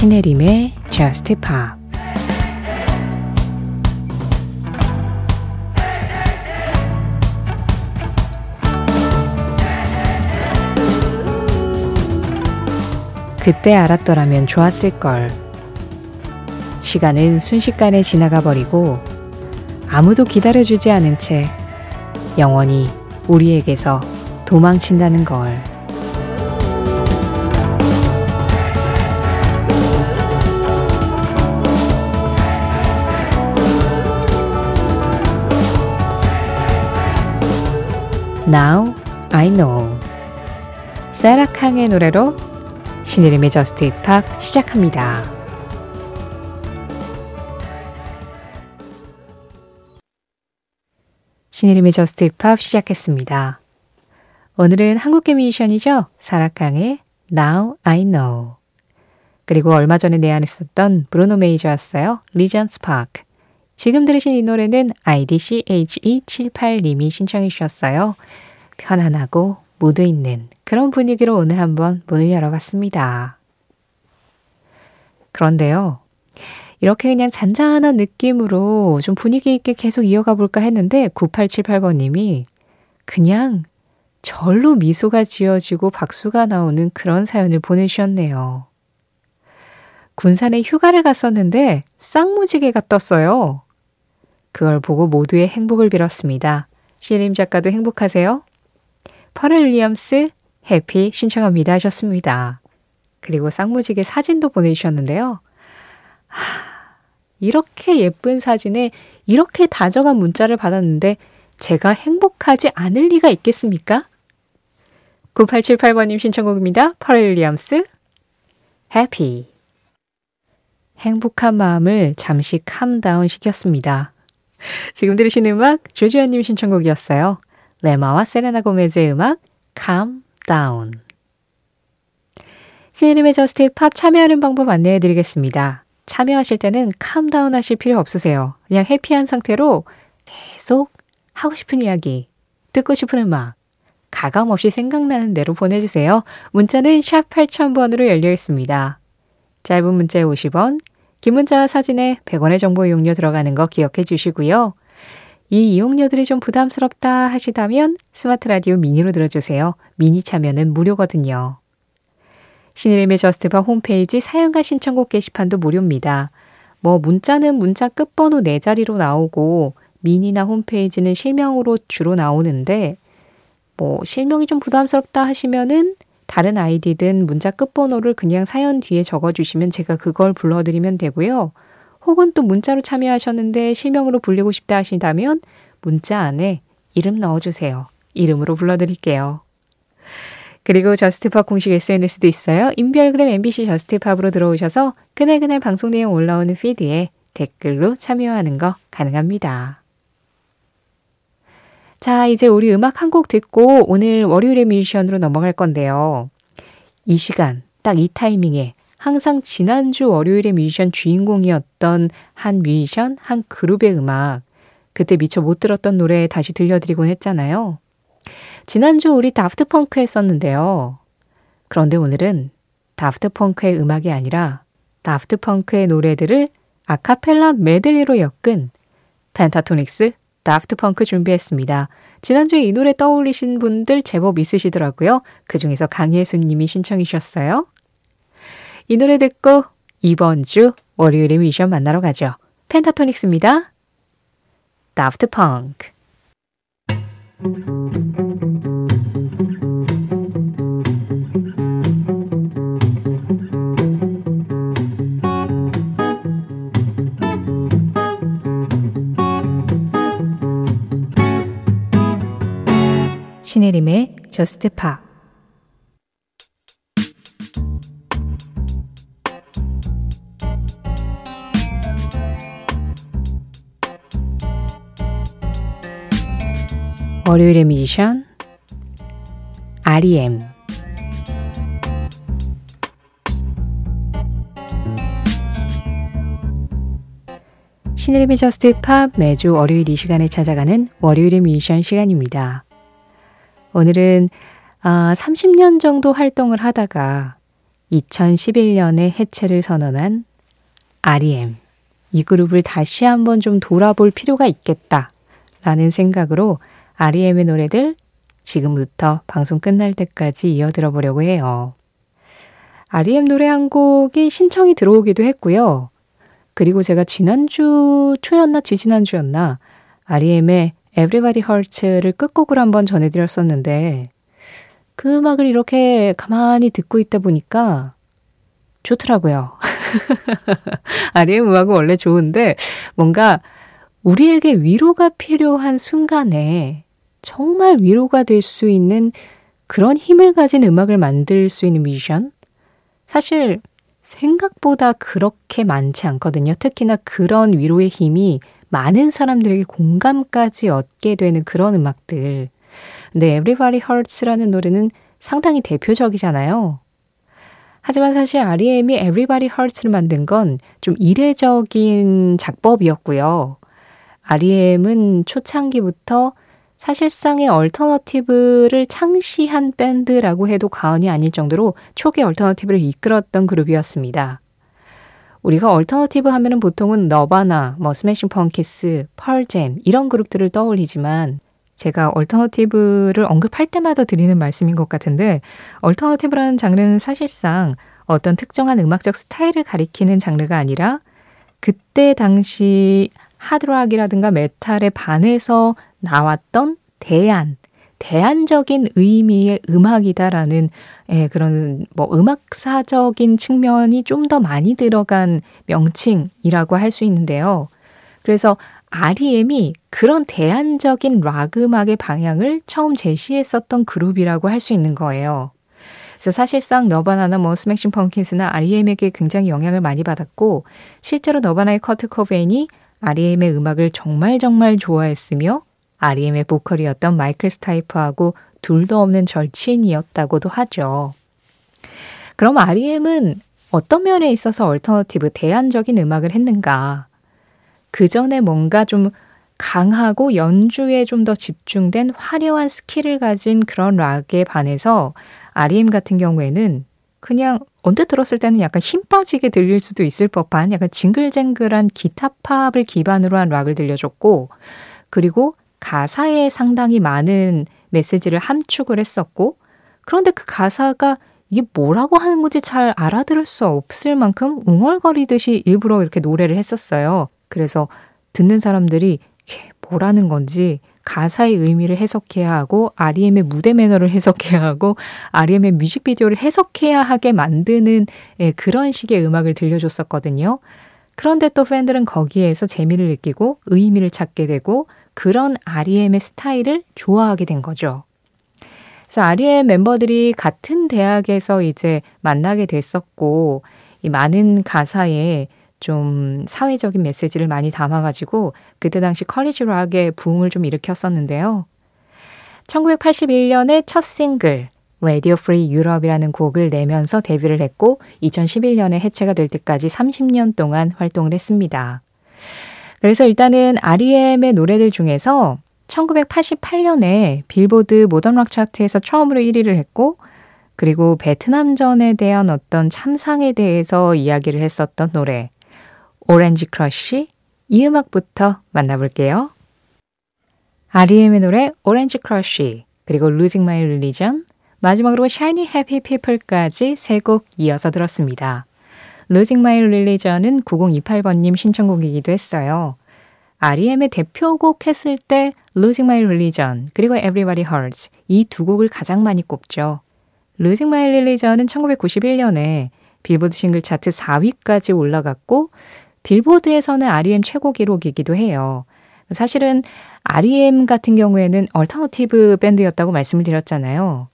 신혜림의 Just Pop 그때 알았더라면 좋았을 걸. 시간은 순식간에 지나가 버리고 아무도 기다려주지 않은 채 영원히 우리에게서 도망친다는 걸. Now I know. 세라 캉의 노래로 신혜림의 Just Pop 시작합니다. 신혜림의 Just Pop 시작했습니다. 오늘은 한국계 뮤지션이죠. 세라 캉의 Now I Know. 그리고 얼마 전에 내한했었던 브루노 메이저였어요. Regent's Park. 지금 들으신 이 노래는 IDCHE78님이 신청해 주셨어요. 편안하고 무드 있는 그런 분위기로 오늘 한번 문을 열어봤습니다. 그런데요. 이렇게 그냥 잔잔한 느낌으로 좀 분위기 있게 계속 이어가 볼까 했는데 9878번님이 그냥 절로 미소가 지어지고 박수가 나오는 그런 사연을 보내주셨네요. 군산에 휴가를 갔었는데 쌍무지개가 떴어요. 그걸 보고 모두의 행복을 빌었습니다. 시림 작가도 행복하세요? 퍼렐 윌리엄스 해피 신청합니다 하셨습니다. 그리고 쌍무지개 사진도 보내주셨는데요. 하, 이렇게 예쁜 사진에 이렇게 다정한 문자를 받았는데 제가 행복하지 않을 리가 있겠습니까? 9878번님 신청곡입니다. 퍼렐 윌리엄스 Happy 행복한 마음을 잠시 calm down 시켰습니다. 지금 들으신 음악 조주현님 신청곡이었어요. 레마와 세레나 고메즈의 음악 Calm Down. 신혜림의 Just Pop 참여하는 방법 안내해 드리겠습니다. 참여하실 때는 calm down 하실 필요 없으세요. 그냥 happy한 상태로 계속 하고 싶은 이야기, 듣고 싶은 음악, 가감 없이 생각나는 대로 보내주세요. 문자는 샵 8000번으로 열려 있습니다. 짧은 문자에 50원, 긴 문자와 사진에 100원의 정보 이용료 들어가는 거 기억해 주시고요. 이 이용료들이 좀 부담스럽다 하시다면 스마트 라디오 미니로 들어주세요. 미니 참여는 무료거든요. 신의림의 저스트바 홈페이지 사연과 신청곡 게시판도 무료입니다. 뭐 문자는 문자 끝번호 4자리로 나오고 미니나 홈페이지는 실명으로 주로 나오는데 뭐 실명이 좀 부담스럽다 하시면은 다른 아이디든 문자 끝번호를 그냥 사연 뒤에 적어주시면 제가 그걸 불러드리면 되고요. 혹은 또 문자로 참여하셨는데 실명으로 불리고 싶다 하신다면 문자 안에 이름 넣어주세요. 이름으로 불러드릴게요. 그리고 Just Pop 공식 SNS도 있어요. 인별그램 MBC Just Pop으로 들어오셔서 그날그날 방송 내용 올라오는 피드에 댓글로 참여하는 거 가능합니다. 자, 이제 우리 음악 한 곡 듣고 오늘 월요일의 뮤지션으로 넘어갈 건데요. 이 시간, 딱 이 타이밍에 항상 지난주 월요일의 뮤지션 주인공이었던 한 뮤지션, 한 그룹의 음악, 그때 미처 못 들었던 노래 다시 들려드리곤 했잖아요. 지난주 우리 다프트 펑크 했었는데요. 그런데 오늘은 다프트 펑크의 음악이 아니라 다프트 펑크의 노래들을 아카펠라 메들리로 엮은 펜타토닉스 다프트 펑크 준비했습니다. 지난주에 이 노래 떠올리신 분들 제법 있으시더라고요. 그 중에서 강예순 님이 신청해 주셨어요. 이 노래 듣고 이번 주 월요일에 미션 만나러 가죠. 펜타토닉스입니다. 다프트 펑크 신혜림의 Just Pop 월요일의 뮤지션 REM 신혜림의 Just Pop 매주 월요일 이 시간에 찾아가는 월요일의 뮤지션 시간입니다. 오늘은 아, 30년 정도 활동을 하다가 2011년에 해체를 선언한 REM. 이 그룹을 다시 한번 좀 돌아볼 필요가 있겠다. 라는 생각으로 REM의 노래들 지금부터 방송 끝날 때까지 이어 들어보려고 해요. REM 노래 한 곡이 신청이 들어오기도 했고요. 그리고 제가 지난주 초였나 지지난주였나 REM의 Everybody Hurts를 끝곡으로 한번 전해드렸었는데 그 음악을 이렇게 가만히 듣고 있다 보니까 좋더라고요. REM 음악은 원래 좋은데 뭔가 우리에게 위로가 필요한 순간에 정말 위로가 될 수 있는 그런 힘을 가진 음악을 만들 수 있는 뮤지션? 사실 생각보다 그렇게 많지 않거든요. 특히나 그런 위로의 힘이 많은 사람들에게 공감까지 얻게 되는 그런 음악들. 근데 Everybody Hurts라는 노래는 상당히 대표적이잖아요. 하지만 사실 REM이 Everybody Hurts를 만든 건 좀 이례적인 작법이었고요. REM은 초창기부터 사실상의 얼터너티브를 창시한 밴드라고 해도 과언이 아닐 정도로 초기 얼터너티브를 이끌었던 그룹이었습니다. 우리가 얼터너티브 하면은 보통은 너바나, 뭐 스매싱 펌킨스, 펄잼 이런 그룹들을 떠올리지만 제가 얼터너티브를 언급할 때마다 드리는 말씀인 것 같은데 얼터너티브라는 장르는 사실상 어떤 특정한 음악적 스타일을 가리키는 장르가 아니라 그때 당시 하드락이라든가 메탈에 반해서 나왔던 대안, 대안적인 의미의 음악이다라는 예, 그런 뭐 음악사적인 측면이 좀 더 많이 들어간 명칭이라고 할 수 있는데요. 그래서 REM이 그런 대안적인 락 음악의 방향을 처음 제시했었던 그룹이라고 할 수 있는 거예요. 그래서 사실상 너바나나 뭐 스매싱 펌킨스나 REM에게 굉장히 영향을 많이 받았고 실제로 너바나의 커트 코베인이 REM의 음악을 정말 정말 좋아했으며 REM의 보컬이었던 마이클 스타이프하고 둘도 없는 절친이었다고도 하죠. 그럼 REM은 어떤 면에 있어서 얼터너티브 대안적인 음악을 했는가? 그 전에 뭔가 좀 강하고 연주에 좀 더 집중된 화려한 스킬을 가진 그런 락에 반해서 REM 같은 경우에는 그냥 언뜻 들었을 때는 약간 힘 빠지게 들릴 수도 있을 법한 약간 jingle jangle한 기타 팝을 기반으로 한 락을 들려줬고 그리고 가사에 상당히 많은 메시지를 함축을 했었고 그런데 그 가사가 이게 뭐라고 하는 건지 잘 알아들을 수 없을 만큼 웅얼거리듯이 일부러 이렇게 노래를 했었어요. 그래서 듣는 사람들이 뭐라는 건지 가사의 의미를 해석해야 하고 REM의 무대 매너를 해석해야 하고 REM의 뮤직비디오를 해석해야 하게 만드는 예, 그런 식의 음악을 들려줬었거든요. 그런데 또 팬들은 거기에서 재미를 느끼고 의미를 찾게 되고 그런 REM의 스타일을 좋아하게 된 거죠. 그래서 REM 멤버들이 같은 대학에서 이제 만나게 됐었고, 이 많은 가사에 좀 사회적인 메시지를 많이 담아가지고 그때 당시 컬리지 락의 부흥을 좀 일으켰었는데요. 1981년에 첫 싱글 Radio Free Europe이라는 곡을 내면서 데뷔를 했고 2011년에 해체가 될 때까지 30년 동안 활동을 했습니다. 그래서 일단은 REM의 노래들 중에서 1988년에 빌보드 모던 락 차트에서 처음으로 1위를 했고 그리고 베트남전에 대한 어떤 참상에 대해서 이야기를 했었던 노래 Orange Crush 이 음악부터 만나볼게요. REM의 노래 Orange Crush 그리고 Losing My Religion 마지막으로 Shiny Happy People까지 세 곡 이어서 들었습니다. Losing My Religion은 9028번님 신청곡이기도 했어요. REM의 대표곡 했을 때 Losing My Religion 그리고 Everybody Hurts 이 두 곡을 가장 많이 꼽죠. Losing My Religion은 1991년에 빌보드 싱글 차트 4위까지 올라갔고 빌보드에서는 REM 최고 기록이기도 해요. 사실은 REM 같은 경우에는 얼터너티브 밴드였다고 말씀을 드렸잖아요.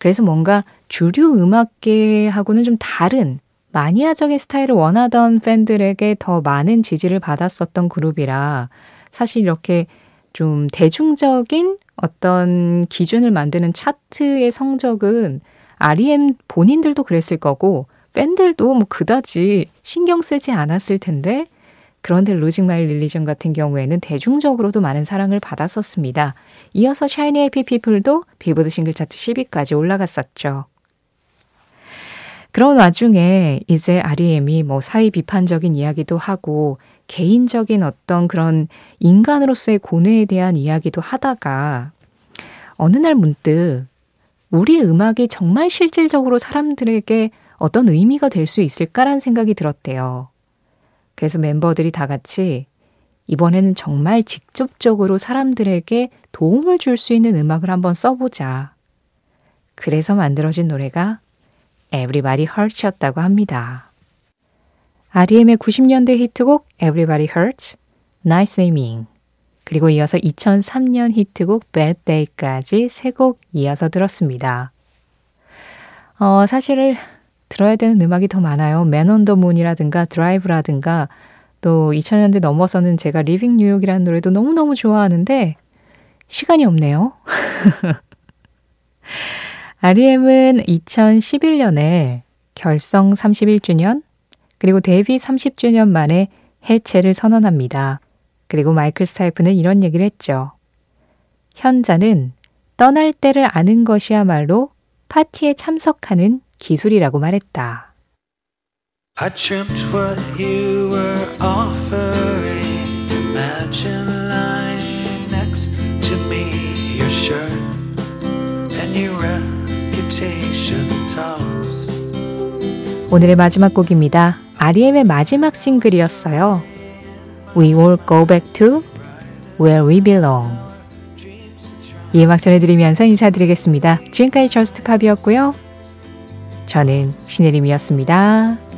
그래서 뭔가 주류 음악계하고는 좀 다른 마니아적인 스타일을 원하던 팬들에게 더 많은 지지를 받았었던 그룹이라 사실 이렇게 좀 대중적인 어떤 기준을 만드는 차트의 성적은 REM 본인들도 그랬을 거고 팬들도 뭐 그다지 신경 쓰지 않았을 텐데 그런데 로직 마일 릴리전 같은 경우에는 대중적으로도 많은 사랑을 받았었습니다. 이어서 샤이니 해피 피플도 빌보드 싱글 차트 10위까지 올라갔었죠. 그런 와중에 이제 REM이 뭐 사회 비판적인 이야기도 하고 개인적인 어떤 그런 인간으로서의 고뇌에 대한 이야기도 하다가 어느 날 문득 우리 음악이 정말 실질적으로 사람들에게 어떤 의미가 될 수 있을까라는 생각이 들었대요. 그래서 멤버들이 다 같이 이번에는 정말 직접적으로 사람들에게 도움을 줄 수 있는 음악을 한번 써보자. 그래서 만들어진 노래가 Everybody Hurts였다고 합니다. REM의 90년대 히트곡 Everybody Hurts, Nice Aiming, 그리고 이어서 2003년 히트곡 Bad Day까지 세 곡 이어서 들었습니다. 어, 사실을 들어야 되는 음악이 더 많아요. The Moon이라든가 Drive라든가 또 2000년대 넘어서는 제가 Leaving New York이라는 노래도 너무너무 좋아하는데 시간이 없네요. REM은 2011년에 결성 31주년 그리고 데뷔 30주년 만에 해체를 선언합니다. 그리고 마이클 스타이프는 이런 얘기를 했죠. 현자는 떠날 때를 아는 것이야말로 파티에 참석하는 기술이라고 말했다. I dreamt what you were offering. Imagine lying next to me, your shirt and your reputation toss. 오늘의 마지막 곡입니다. REM의 마지막 싱글이었어요. We will go back to where we belong. 이 음악 전해드리면서 인사드리겠습니다. 지금까지 저스트 팝이었고요. 저는 신혜림이었습니다.